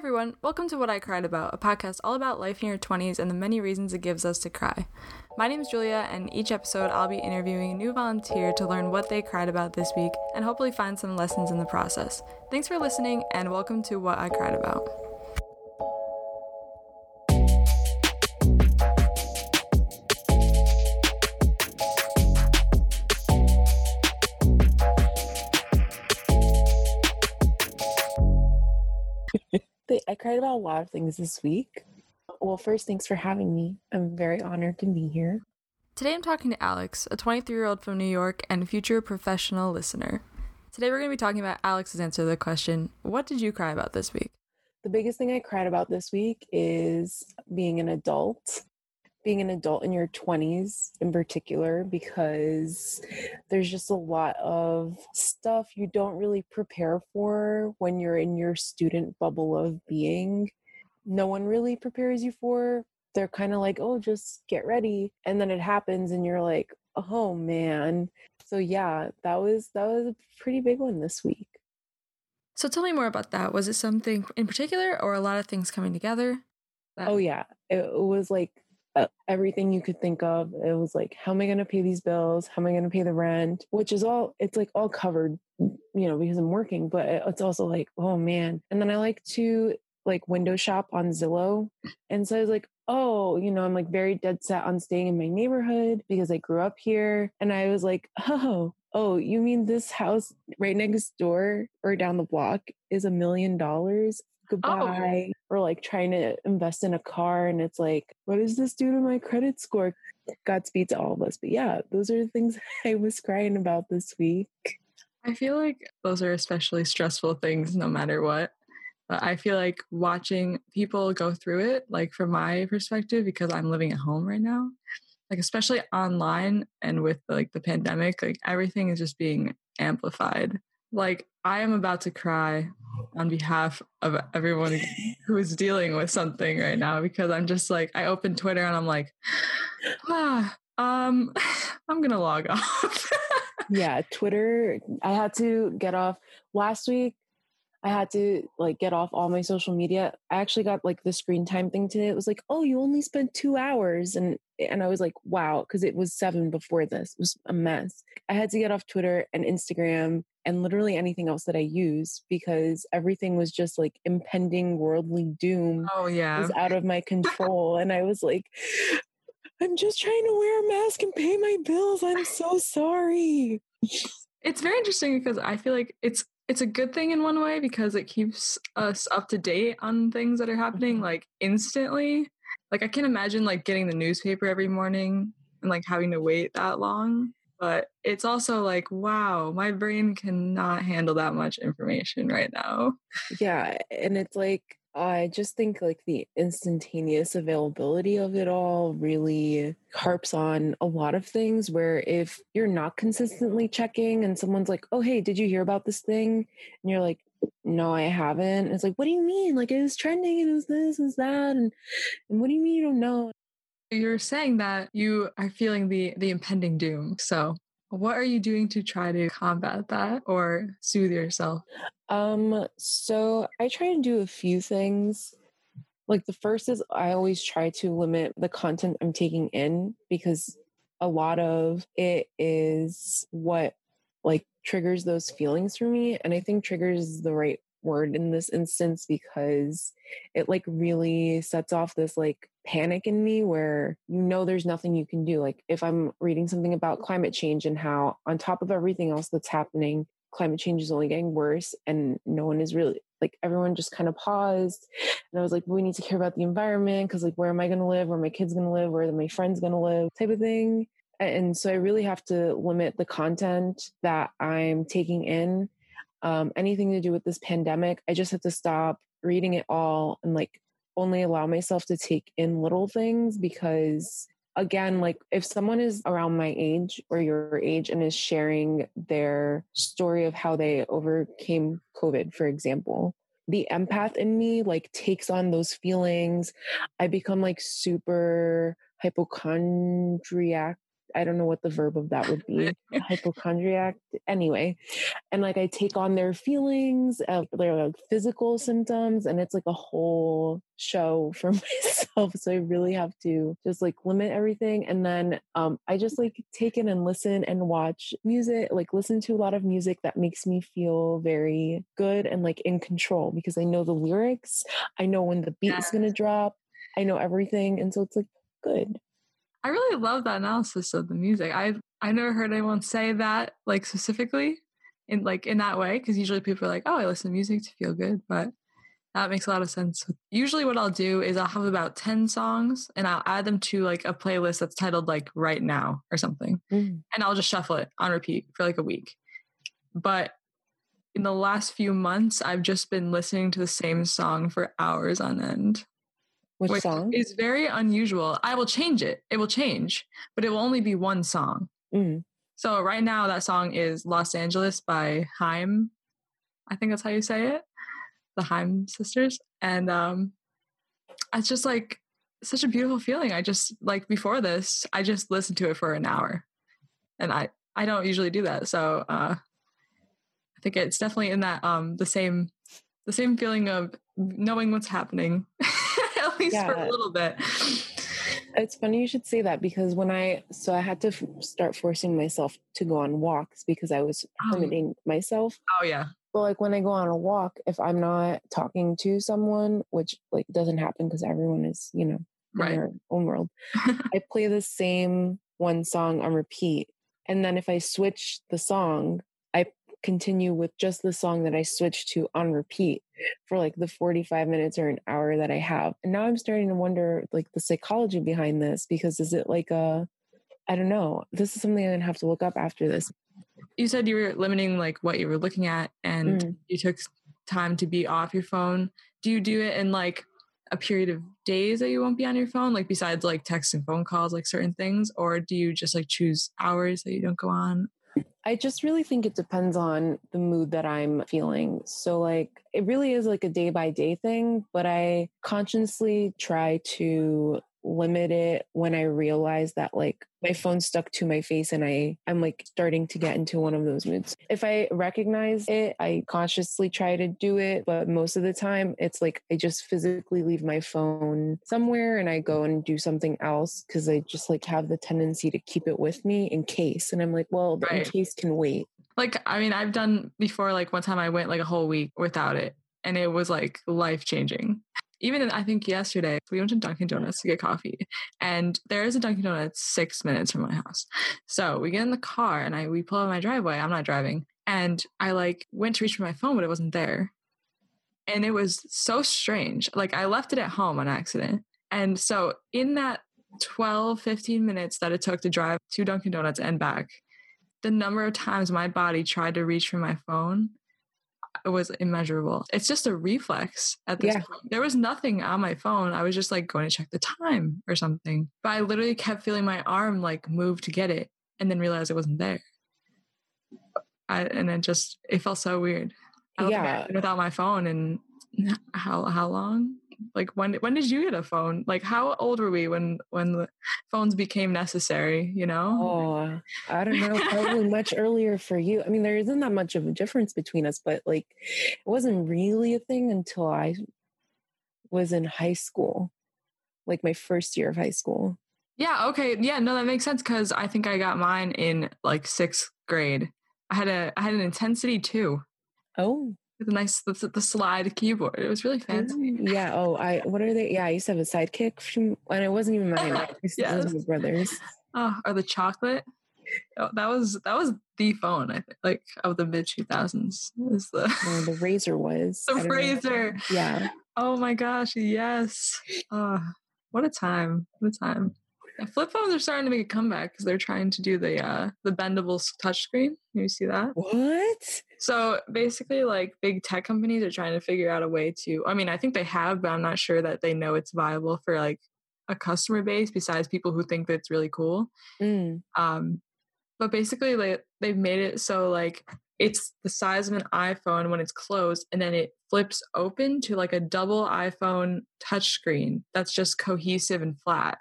everyone, welcome to What I Cried About, a podcast all about life in your 20s and the many reasons it gives us to cry. My name is Julia, and each episode I'll be interviewing a new volunteer to learn what they cried about this week and hopefully find some lessons in the process. Thanks for listening, and welcome to What I Cried About. About a lot of things this week. Well, first, thanks for having me. I'm very honored to be here. Today I'm talking to Alex, a 23 year old from New York and future professional listener. Today we're going to be talking about Alex's answer to the question What did you cry about this week? The biggest thing I cried about this week is being an adult being an adult in your 20s in particular because there's just a lot of stuff you don't really prepare for when you're in your student bubble of being. No one really prepares you for. They're kind of like oh just get ready and then it happens and you're like oh man. So yeah that was that was a pretty big one this week. So tell me more about that. Was it something in particular or a lot of things coming together that- oh yeah. It, was like Uh, everything you could think of. It was like, how am I going to pay these bills? How am I going to pay the rent? Which is all, it's like all covered, mm, you know, because I'm working, but it's also like, oh man. And then I like to like window shop on Zillow. And so I was like, oh, you know, I'm like very dead set on staying in my neighborhood because I grew up here. And I was like, oh, oh, you mean this house right next door or down the block is a million dollars? Oh. goodbye oh. or like trying to invest in a car and it's like what does this do to my credit score godspeed to all of us but yeah those are the things i was crying about this week i feel like those are especially stressful things no matter what but i feel like watching people go through it like from my perspective because i'm living at home right now like especially online and with like the pandemic like everything is just being amplified like I am about to cry on behalf of everyone who is dealing with something right now because I'm just like I open Twitter and I'm like, ah, um, I'm gonna log off. yeah, Twitter. I had to get off last week. I had to like get off all my social media. I actually got like the screen time thing today. It was like, oh, you only spent two hours, and and I was like, wow, because it was seven before this. It was a mess. I had to get off Twitter and Instagram and literally anything else that I use because everything was just like impending worldly doom. Oh yeah, was out of my control, and I was like, I'm just trying to wear a mask and pay my bills. I'm so sorry. It's very interesting because I feel like it's it's a good thing in one way because it keeps us up to date on things that are happening mm-hmm. like instantly. Like I can't imagine like getting the newspaper every morning and like having to wait that long. But it's also like, wow, my brain cannot handle that much information right now. Yeah. And it's like I just think like the instantaneous availability of it all really harps on a lot of things where if you're not consistently checking and someone's like, "Oh, hey, did you hear about this thing?" and you're like, "No, I haven't." it's like, "What do you mean? Like it was trending and it was this and that and and what do you mean you don't know?" You're saying that you are feeling the the impending doom. So, what are you doing to try to combat that or soothe yourself? Um, so I try to do a few things. Like the first is I always try to limit the content I'm taking in because a lot of it is what like triggers those feelings for me. And I think triggers is the right word in this instance because it like really sets off this like panic in me where you know there's nothing you can do. Like if i'm reading something about climate change and how on top of everything else that's happening climate change is only getting worse and no one is really like everyone just kind of paused. And i was like we need to care about the environment because like where am i going to live? Where my kids going to live? Where are my friends going to live? type of thing. And so i really have to limit the content that i'm taking in um, anything to do with this pandemic i just have to stop reading it all and like only allow myself to take in little things because again, like if someone is around my age or your age and is sharing their story of how they overcame COVID, for example, the empath in me like takes on those feelings. I become like super hypochondriac I don't know what the verb of that would be. Hypochondriac. Anyway, and like I take on their feelings, uh, their like physical symptoms, and it's like a whole show for myself. So I really have to just like limit everything, and then um, I just like take in and listen and watch music. Like listen to a lot of music that makes me feel very good and like in control because I know the lyrics. I know when the beat is gonna drop. I know everything, and so it's like good. I really love that analysis of the music. I I never heard anyone say that like specifically in like in that way because usually people are like, "Oh, I listen to music to feel good," but that makes a lot of sense. Usually, what I'll do is I'll have about ten songs and I'll add them to like a playlist that's titled like "Right Now" or something, mm. and I'll just shuffle it on repeat for like a week. But in the last few months, I've just been listening to the same song for hours on end. Which, which song? is very unusual. I will change it. It will change, but it will only be one song. Mm. So right now, that song is "Los Angeles" by Haim. I think that's how you say it, the Haim sisters, and um, it's just like such a beautiful feeling. I just like before this, I just listened to it for an hour, and I I don't usually do that. So uh, I think it's definitely in that um the same the same feeling of knowing what's happening. least yeah. for a little bit. It's funny you should say that because when I so I had to f- start forcing myself to go on walks because I was limiting um, myself. Oh yeah. But like when I go on a walk, if I'm not talking to someone, which like doesn't happen because everyone is you know in right. their own world, I play the same one song on repeat, and then if I switch the song, I continue with just the song that I switched to on repeat for like the 45 minutes or an hour that I have. And now I'm starting to wonder like the psychology behind this because is it like a I don't know. This is something I'm gonna have to look up after this. You said you were limiting like what you were looking at and mm. you took time to be off your phone. Do you do it in like a period of days that you won't be on your phone, like besides like text and phone calls, like certain things, or do you just like choose hours that you don't go on? I just really think it depends on the mood that I'm feeling. So, like, it really is like a day by day thing, but I consciously try to limit it when I realize that like my phone stuck to my face and I I'm like starting to get into one of those moods. If I recognize it, I consciously try to do it, but most of the time it's like I just physically leave my phone somewhere and I go and do something else cuz I just like have the tendency to keep it with me in case and I'm like, well, the right. in case can wait. Like I mean, I've done before like one time I went like a whole week without it and it was like life changing even I think yesterday we went to Dunkin' Donuts to get coffee, and there is a Dunkin' Donuts six minutes from my house. So we get in the car and I we pull out my driveway. I'm not driving, and I like went to reach for my phone, but it wasn't there, and it was so strange. Like I left it at home on accident, and so in that 12, 15 minutes that it took to drive to Dunkin' Donuts and back, the number of times my body tried to reach for my phone was immeasurable. It's just a reflex at this yeah. point. There was nothing on my phone. I was just like going to check the time or something. But I literally kept feeling my arm like move to get it and then realized it wasn't there. I, and it just it felt so weird. yeah. without my phone and how how long? Like when when did you get a phone? Like how old were we when when the phones became necessary? You know? Oh, I don't know. Probably much earlier for you. I mean, there isn't that much of a difference between us, but like it wasn't really a thing until I was in high school, like my first year of high school. Yeah. Okay. Yeah. No, that makes sense because I think I got mine in like sixth grade. I had a I had an intensity two. Oh with a nice the, the, slide keyboard. It was really fancy. Mm, yeah. Oh, I what are they? Yeah, I used to have a sidekick from, and it wasn't even mine. yes. It was my brother's. Oh, or the chocolate. Oh, that was that was the phone. I think, like of the mid two thousands. Was the oh, the Razr was the Razr? Yeah. Oh my gosh! Yes. Oh, what a time! What a time! Flip phones are starting to make a comeback because they're trying to do the uh the bendable touchscreen. You see that? What? So basically, like big tech companies are trying to figure out a way to. I mean, I think they have, but I'm not sure that they know it's viable for like a customer base besides people who think that it's really cool. Mm. Um, but basically, like they've made it so like it's the size of an iPhone when it's closed, and then it flips open to like a double iPhone touchscreen that's just cohesive and flat.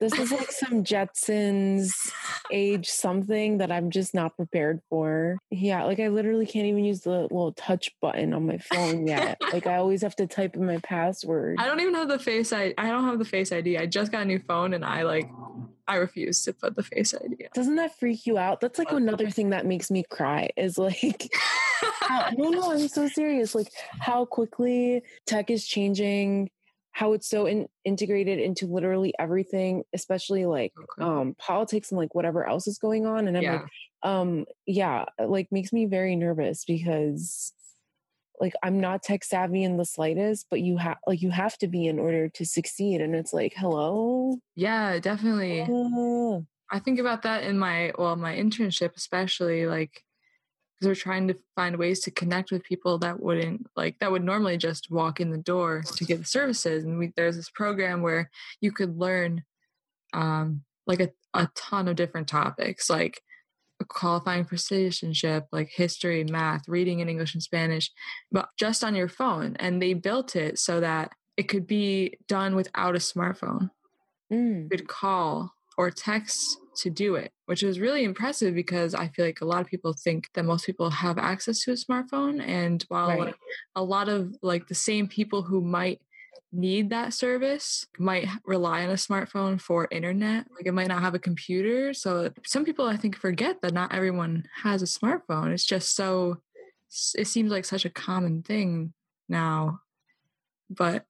This is like some Jetsons age something that I'm just not prepared for. Yeah, like I literally can't even use the little touch button on my phone yet. like I always have to type in my password. I don't even have the face I I don't have the face ID. I just got a new phone and I like I refuse to put the face ID. On. Doesn't that freak you out? That's like another thing that makes me cry is like how, no no I'm so serious like how quickly tech is changing how it's so in, integrated into literally everything, especially like okay. um, politics and like whatever else is going on. And I'm yeah. like, um, yeah, like makes me very nervous because like I'm not tech savvy in the slightest, but you have like you have to be in order to succeed. And it's like, hello. Yeah, definitely. Uh, I think about that in my well, my internship especially like because we're trying to find ways to connect with people that wouldn't like that would normally just walk in the door to get the services. And we, there's this program where you could learn um, like a, a ton of different topics like qualifying for citizenship like history math reading in english and spanish but just on your phone. And they built it so that it could be done without a smartphone. Mm. you could call or text to do it, which is really impressive because I feel like a lot of people think that most people have access to a smartphone. And while right. a lot of like the same people who might need that service might rely on a smartphone for internet like it might not have a computer so some people i think forget that not everyone has a smartphone it's just so it seems like such a common thing now but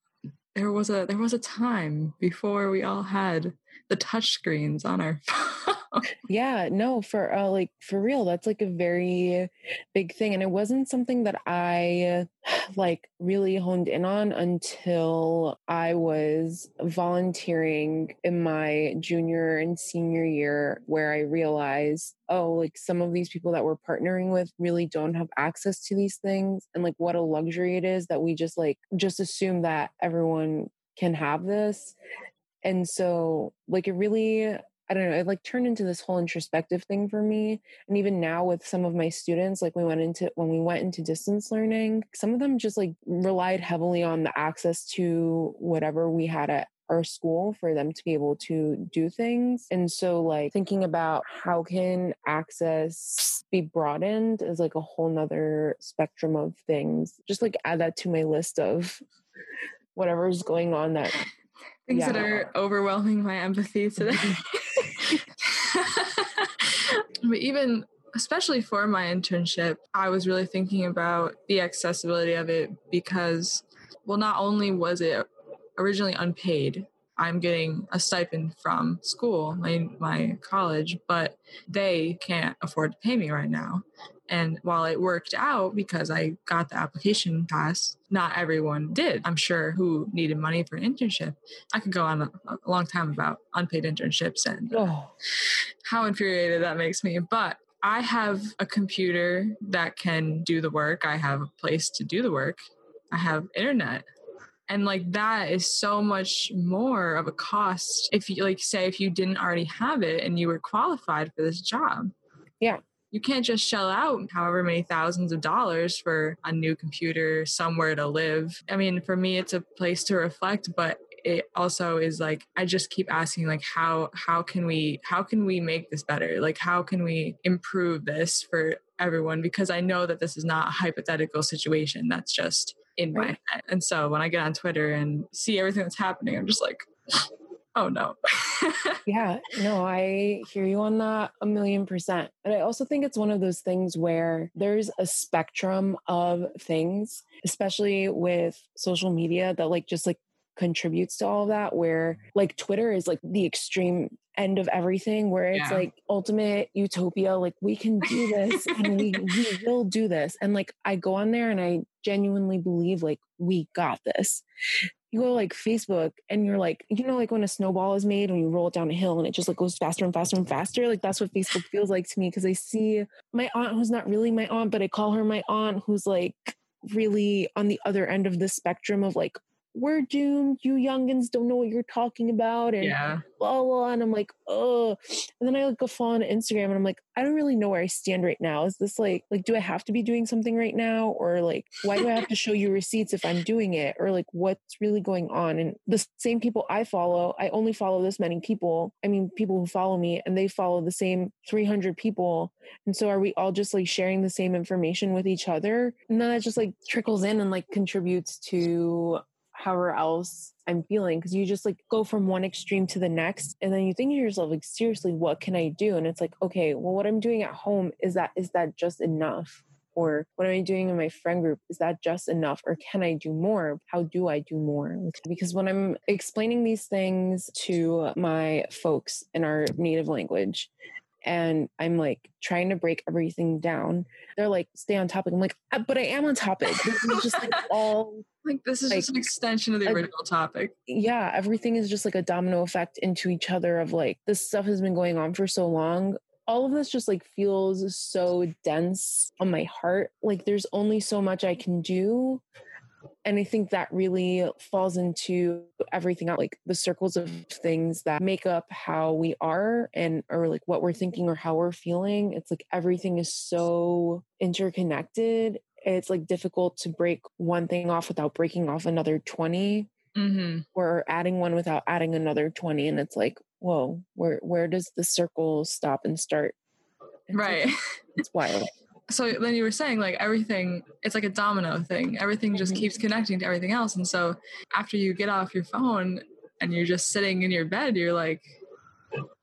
there was a there was a time before we all had the touch screens on our phone yeah, no, for uh, like for real, that's like a very big thing, and it wasn't something that I like really honed in on until I was volunteering in my junior and senior year, where I realized, oh, like some of these people that we're partnering with really don't have access to these things, and like what a luxury it is that we just like just assume that everyone can have this and so like it really I don't know, it like turned into this whole introspective thing for me. And even now with some of my students, like we went into when we went into distance learning, some of them just like relied heavily on the access to whatever we had at our school for them to be able to do things. And so like thinking about how can access be broadened is like a whole nother spectrum of things. Just like add that to my list of whatever's going on that things yeah. that are overwhelming my empathy today. Mm-hmm. but even especially for my internship, I was really thinking about the accessibility of it because, well, not only was it originally unpaid, I'm getting a stipend from school, my my college, but they can't afford to pay me right now. And while it worked out because I got the application passed, not everyone did. I'm sure who needed money for an internship. I could go on a, a long time about unpaid internships and oh. how infuriated that makes me. But I have a computer that can do the work. I have a place to do the work. I have internet. And like that is so much more of a cost if you like say if you didn't already have it and you were qualified for this job. Yeah you can't just shell out however many thousands of dollars for a new computer, somewhere to live. I mean, for me, it's a place to reflect, but it also is like i just keep asking like how how can we how can we make this better like how can we improve this for everyone because i know that this is not a hypothetical situation that's just in my head and so when i get on twitter and see everything that's happening i'm just like oh no. yeah, no, I hear you on that a million percent. But I also think it's one of those things where there's a spectrum of things, especially with social media that like just like contributes to all of that where mm-hmm. like Twitter is like the extreme end of everything where it's yeah. like ultimate utopia like we can do this and we, we will do this and like I go on there and I genuinely believe like we got this you go like Facebook and you're like, you know, like when a snowball is made when you roll it down a hill and it just like goes faster and faster and faster. Like that's what Facebook feels like to me because I see my aunt who's not really my aunt, but I call her my aunt who's like really on the other end of the spectrum of like we're doomed. You youngins don't know what you're talking about. And Yeah. blah, blah. And I'm like, oh. And then I like go follow on Instagram and I'm like, I don't really know where I stand right now. Is this like, like, do I have to be doing something right now? Or like, why do I have to show you receipts if I'm doing it? Or like, what's really going on? And the same people I follow, I only follow this many people. I mean, people who follow me and they follow the same 300 people. And so are we all just like sharing the same information with each other? And then that just like trickles in and like contributes to however else I'm feeling because you just like go from one extreme to the next and then you think to yourself like seriously what can I do? And it's like okay well what I'm doing at home is that is that just enough? Or what am I doing in my friend group is that just enough? Or can I do more? How do I do more? Because when I'm explaining these things to my folks in our native language and I'm like trying to break everything down. They're like, stay on topic. I'm like, "Uh, but I am on topic. This is just like all, Like this is just an extension of the I- original topic. yeah, everything is just like a domino effect into each other of like, this stuff has been going on for so long. All of this just like feels so dense on my heart. Like there's only so much I can do. And I think that really falls into everything out, like the circles of things that make up how we are and or like what we're thinking or how we're feeling. It's like everything is so interconnected. It's like difficult to break one thing off without breaking off another 20 hmm or adding one without adding another 20. And it's like, whoa, where where does the circle stop and start? It's like- Right. it's wild. So then you were saying like everything it's like a domino thing everything just Mhm. keeps connecting to everything else and so after you get off your phone and you're just sitting in your bed you're like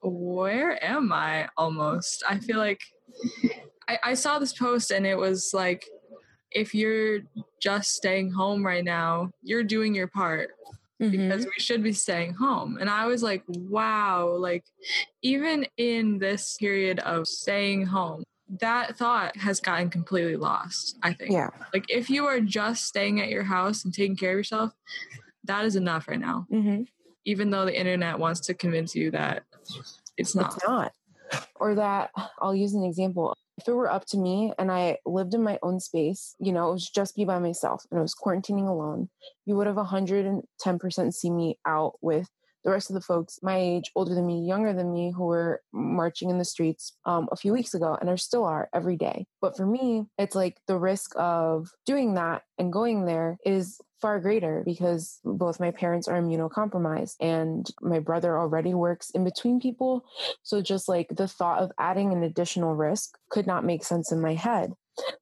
where am i almost i feel like I, I saw this post and it was like if you're just staying home right now you're doing your part Mhm. because we should be staying home. And I was like, wow, like even in this period of staying home, that thought has gotten completely lost, I think. Yeah. Like if you are just staying at your house and taking care of yourself, that is enough right now. hmm Even though the internet wants to convince you that it's not. It's not. Or that I'll use an example. If it were up to me and I lived in my own space, you know, it was just be by myself and I was quarantining alone, you would have 110% see me out with the rest of the folks my age, older than me, younger than me, who were marching in the streets um, a few weeks ago and are still are every day. But for me, it's like the risk of doing that and going there is far greater because both my parents are immunocompromised and my brother already works in between people. So just like the thought of adding an additional risk could not make sense in my head.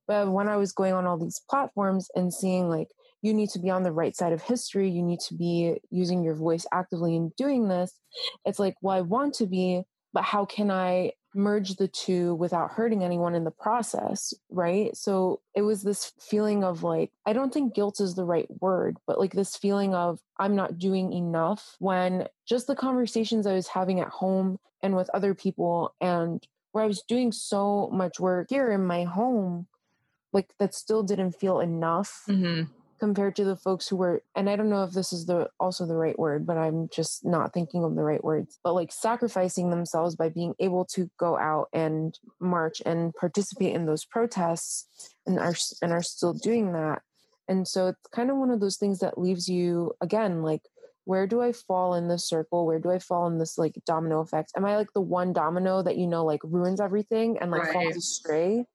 But when I was going on all these platforms and seeing like you need to be on the right side of history, you need to be using your voice actively in doing this, it's like, well, I want to be, but how can I merge the two without hurting anyone in the process? Right. So it was this feeling of like, I don't think guilt is the right word, but like this feeling of I'm not doing enough when just the conversations I was having at home and with other people and where I was doing so much work here in my home, like that still didn't feel enough hmm compared to the folks who were and i don't know if this is the also the right word but i'm just not thinking of the right words but like sacrificing themselves by being able to go out and march and participate in those protests and are and are still doing that. And so it's kind of one of those things that leaves you again like where do i fall in this circle? Where do i fall in this like domino effect? Am i like the one domino that you know like ruins everything and like Right. falls astray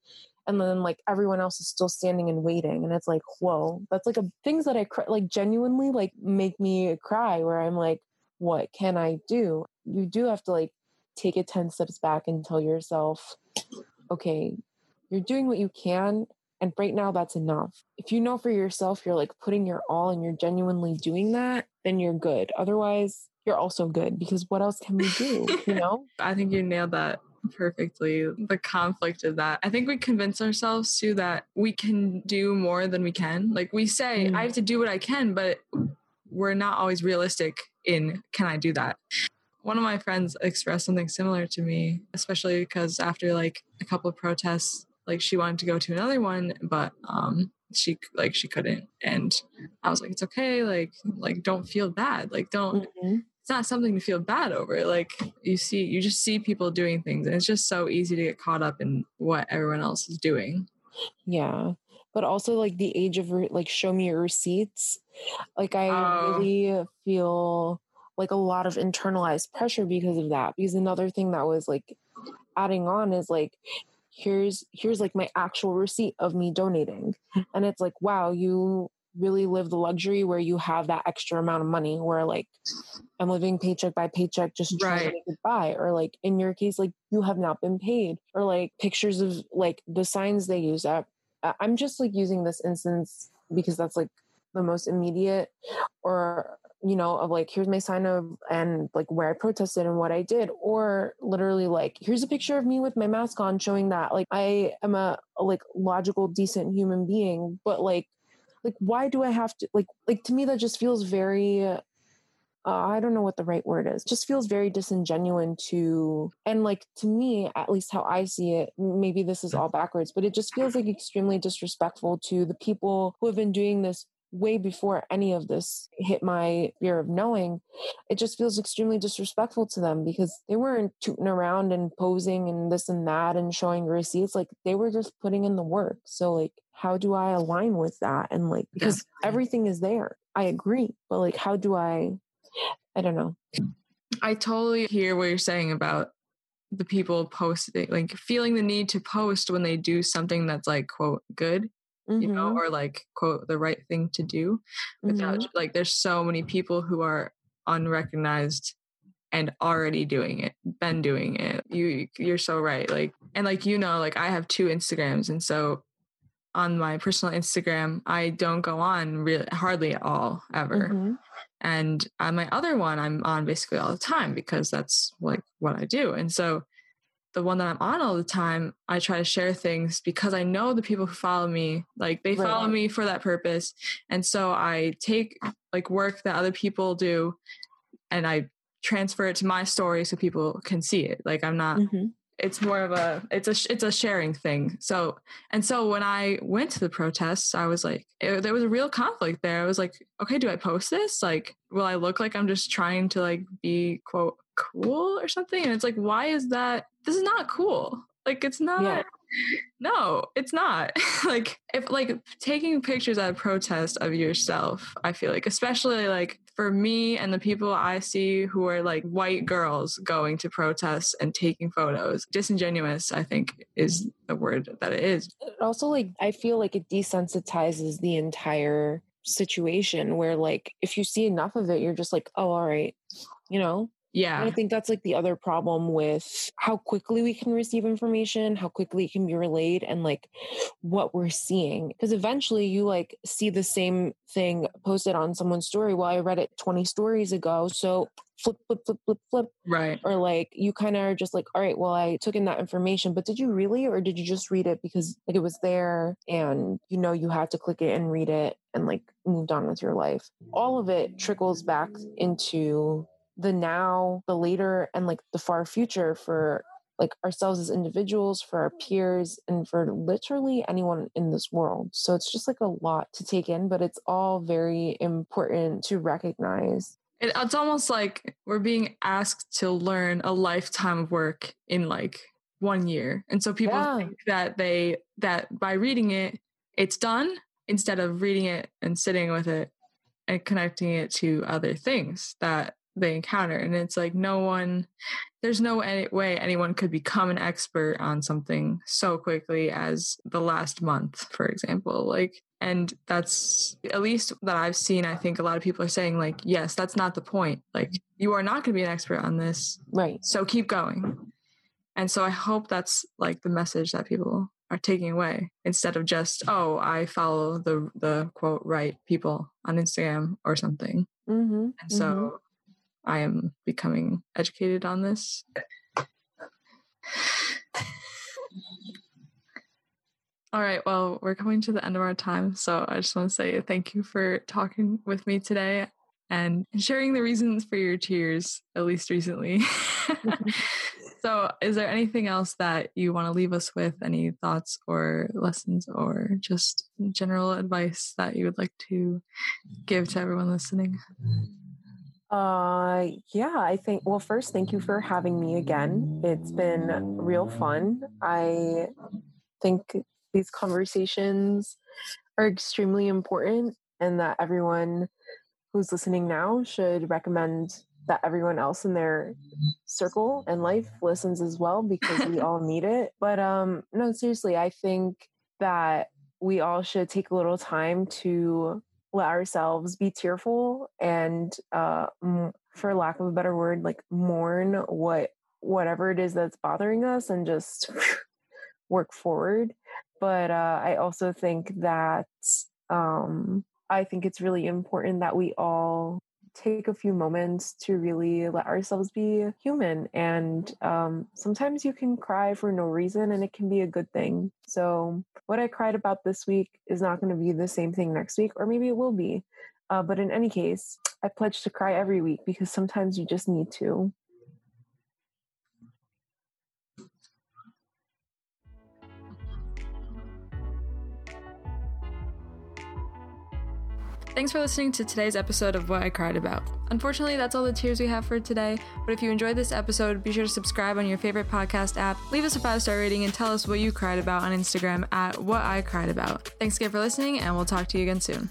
and then like everyone else is still standing and waiting and it's like whoa that's like a things that i cry, like genuinely like make me cry where i'm like what can i do? You do have to like take it 10 steps back and tell yourself okay you're doing what you can and right now that's enough. If you know for yourself you're like putting your all and you're genuinely doing that then you're good. Otherwise you're also good because what else can we do you know? I think you nailed that perfectly. The conflict of that. I think we convince ourselves too that we can do more than we can. Like we say, Mm. I have to do what I can, but we're not always realistic in can I do that? One of my friends expressed something similar to me, especially because after like a couple of protests, like she wanted to go to another one, but um she like she couldn't and i was like it's okay like like don't feel bad like don't Mhm. It's not something to feel bad over. Like you see, you just see people doing things, and it's just so easy to get caught up in what everyone else is doing. Yeah. but also like the age of re- like show me your receipts. Like I Oh. really feel like a lot of internalized pressure because of that. Because another thing that was like adding on is like here's here's like my actual receipt of me donating. And it's like, wow, you really live the luxury where you have that extra amount of money where like I'm living paycheck by paycheck just trying to Right. make it by. Or like in your case, like you have not been paid. Or like pictures of like the signs they use up. I'm just like using this instance because that's like the most immediate or you know of like here's my sign of and like where i protested and what i did or literally like here's a picture of me with my mask on showing that like i am a, a like logical decent human being but like like why do i have to like like to me that just feels very uh, I don't know what the right word is. Just feels very disingenuous to, and like to me, at least how I see it, maybe this is all backwards, but it just feels like extremely disrespectful to the people who have been doing this way before any of this hit my sphere of knowing. It just feels extremely disrespectful to them because they weren't tooting around and posing and this and that and showing receipts. Like they were just putting in the work. So, like, how do I align with that? And like, because Definitely. everything is there. I agree. But like, how do I? I don't know. I totally hear what you're saying about the people posting, like feeling the need to post when they do something that's like, quote, good, you know, Mhm, or like, quote, the right thing to do. Without, mhm. like, there's so many people who are unrecognized and already doing it, been doing it. You, you're so right. Like, and like, you know, like I have two Instagrams. And so on my personal Instagram, I don't go on really hardly at all ever. Mhm. and on my other one i'm on basically all the time because that's like what i do. And so the one that i'm on all the time i try to share things because i know the people who follow me like they follow me for that purpose. And so i take like work that other people do and i transfer it to my story so people can see it. Like i'm not Mhm. It's more of a it's a it's a sharing thing. So and so when i went to the protests i was like it, there was a real conflict there. I was like okay do i post this? Like will i look like i'm just trying to like be quote cool or something? And it's like why is that? This is not cool. Like it's not Yeah. no it's not. Like if like taking pictures at a protest of yourself i feel like especially like for me and the people i see who are like white girls going to protests and taking photos disingenuous i think is the word that it is It also like I feel like it desensitizes the entire situation where like if you see enough of it, you're just like, oh, all right, you know. And yeah I think that's like the other problem with how quickly we can receive information, how quickly it can be relayed, and like what we're seeing. Because eventually you like see the same thing posted on someone's story. Well, I read it 20 stories ago. So flip, flip, flip, flip, flip. right Or like you kind of are just like, all right, well, I took in that information, but did you really? Or did you just read it because like it was there and you know you had to click it and read it and like moved on with your life? All of it trickles back into the now, the later, and like the far future for like ourselves as individuals, for our peers, and for literally anyone in this world. So it's just like a lot to take in, but it's all very important to recognize. it, it's almost like we're being asked to learn a lifetime of work in like one year and so people Yeah. think that they that by reading it it's done instead of reading it and sitting with it and connecting it to other things that they encounter and it's like no one there's no any way anyone could become an expert on something so quickly as the last month for example like and that's at least that i've seen i think a lot of people are saying like yes that's not the point like you are not going to be an expert on this Right. so keep going and so i hope that's like the message that people are taking away instead of just oh i follow the the quote right people on instagram or something Mm-hmm. and so I am becoming educated on this. All right, well, we're coming to the end of our time. So I just want to say thank you for talking with me today and sharing the reasons for your tears, at least recently. so, is there anything else that you want to leave us with? Any thoughts or lessons or just general advice that you would like to give to everyone listening? Uh, yeah, I think, well, first, thank you for having me again. It's been real fun. I think these conversations are extremely important and that everyone who's listening now should recommend that everyone else in their circle and life listens as well because we all need it. But um no seriously, I think that we all should take a little time to let ourselves be tearful and uh for lack of a better word like mourn what whatever it is that's bothering us and just work forward. But uh, i also think that um, i think it's really important that we all take a few moments to really let ourselves be human. And um, sometimes you can cry for no reason and it can be a good thing. So, what I cried about this week is not going to be the same thing next week, or maybe it will be. Uh, but in any case, I pledge to cry every week because sometimes you just need to. Thanks for listening to today's episode of What I Cried About. Unfortunately, that's all the tears we have for today, but if you enjoyed this episode, be sure to subscribe on your favorite podcast app, leave us a five star rating, and tell us what you cried about on Instagram at What I Cried About. Thanks again for listening, and we'll talk to you again soon.